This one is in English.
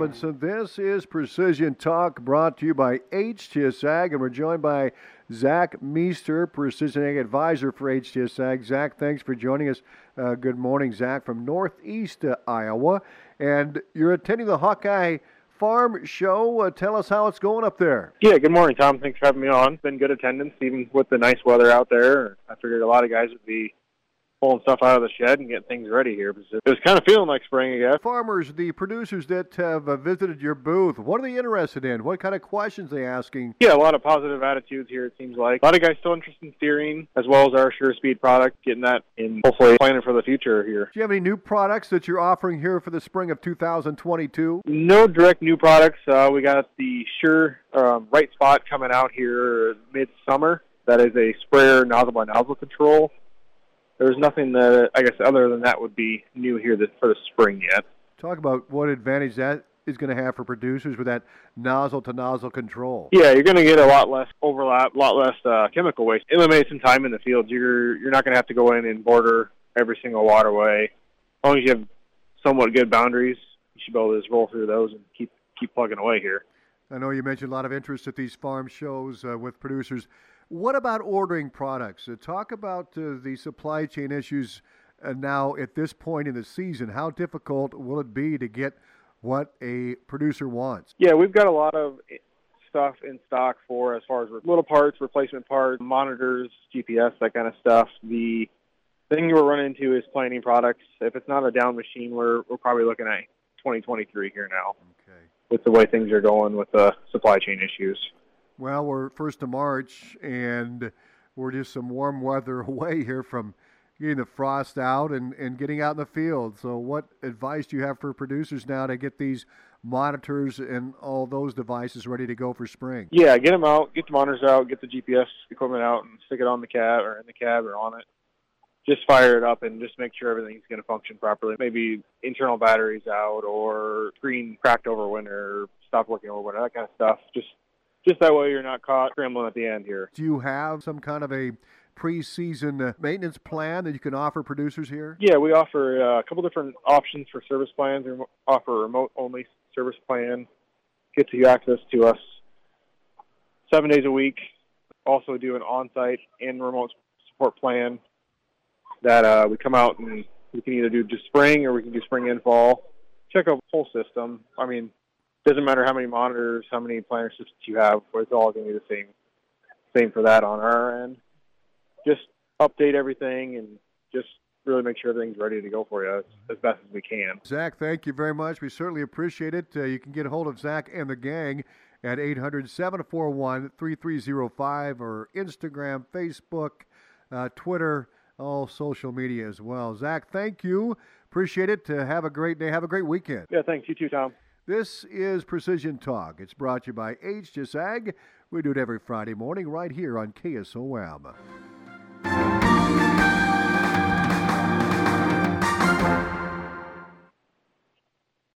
Robinson. This is Precision Talk brought to you by HTS Ag, and we're joined by Zach Meester, Precision Ag Advisor for HTS Ag. Zach, thanks for joining us. Uh, good morning, Zach, from Northeast uh, Iowa. And you're attending the Hawkeye Farm Show. Uh, tell us how it's going up there. Yeah, good morning, Tom. Thanks for having me on. It's been good attendance, even with the nice weather out there. I figured a lot of guys would be pulling stuff out of the shed and getting things ready here. It was kind of feeling like spring, I guess. Farmers, the producers that have uh, visited your booth, what are they interested in? What kind of questions are they asking? Yeah, a lot of positive attitudes here, it seems like. A lot of guys still interested in steering, as well as our Sure Speed product, getting that in hopefully planning for the future here. Do you have any new products that you're offering here for the spring of 2022? No direct new products. Uh, we got the Sure um, Right Spot coming out here midsummer. That is a sprayer nozzle by nozzle control there's nothing that I guess other than that would be new here this, for the spring yet. Talk about what advantage that is going to have for producers with that nozzle to nozzle control. Yeah, you're going to get a lot less overlap, a lot less uh, chemical waste. Eliminate some time in the field. You're you're not going to have to go in and border every single waterway. As long as you have somewhat good boundaries, you should be able to just roll through those and keep keep plugging away here. I know you mentioned a lot of interest at these farm shows uh, with producers. What about ordering products? Uh, talk about uh, the supply chain issues uh, now at this point in the season. How difficult will it be to get what a producer wants? Yeah, we've got a lot of stuff in stock for as far as little parts, replacement parts, monitors, GPS, that kind of stuff. The thing we're running into is planning products. If it's not a down machine, we're we're probably looking at 2023 here now. Okay. With the way things are going with the supply chain issues. Well, we're first of March, and we're just some warm weather away here from getting the frost out and, and getting out in the field. So, what advice do you have for producers now to get these monitors and all those devices ready to go for spring? Yeah, get them out, get the monitors out, get the GPS equipment out, and stick it on the cab or in the cab or on it. Just fire it up and just make sure everything's going to function properly. Maybe internal batteries out or screen cracked over winter, stopped working over winter, that kind of stuff. Just just that way you're not caught scrambling at the end here. Do you have some kind of a preseason uh, maintenance plan that you can offer producers here? Yeah, we offer uh, a couple different options for service plans. We offer a remote only service plan, gets you access to us seven days a week. Also do an on-site and remote support plan that uh, we come out and we can either do just spring or we can do spring and fall. Check out the whole system. I mean, doesn't matter how many monitors, how many planter systems you have, it's all going to be the same. Same for that on our end. Just update everything and just really make sure everything's ready to go for you as, as best as we can. Zach, thank you very much. We certainly appreciate it. Uh, you can get a hold of Zach and the gang at 800 741 3305 or Instagram, Facebook, uh, Twitter, all social media as well. Zach, thank you. Appreciate it. Uh, have a great day. Have a great weekend. Yeah, thanks. You too, Tom. This is Precision Talk. It's brought to you by HTS Ag. We do it every Friday morning right here on KSOM.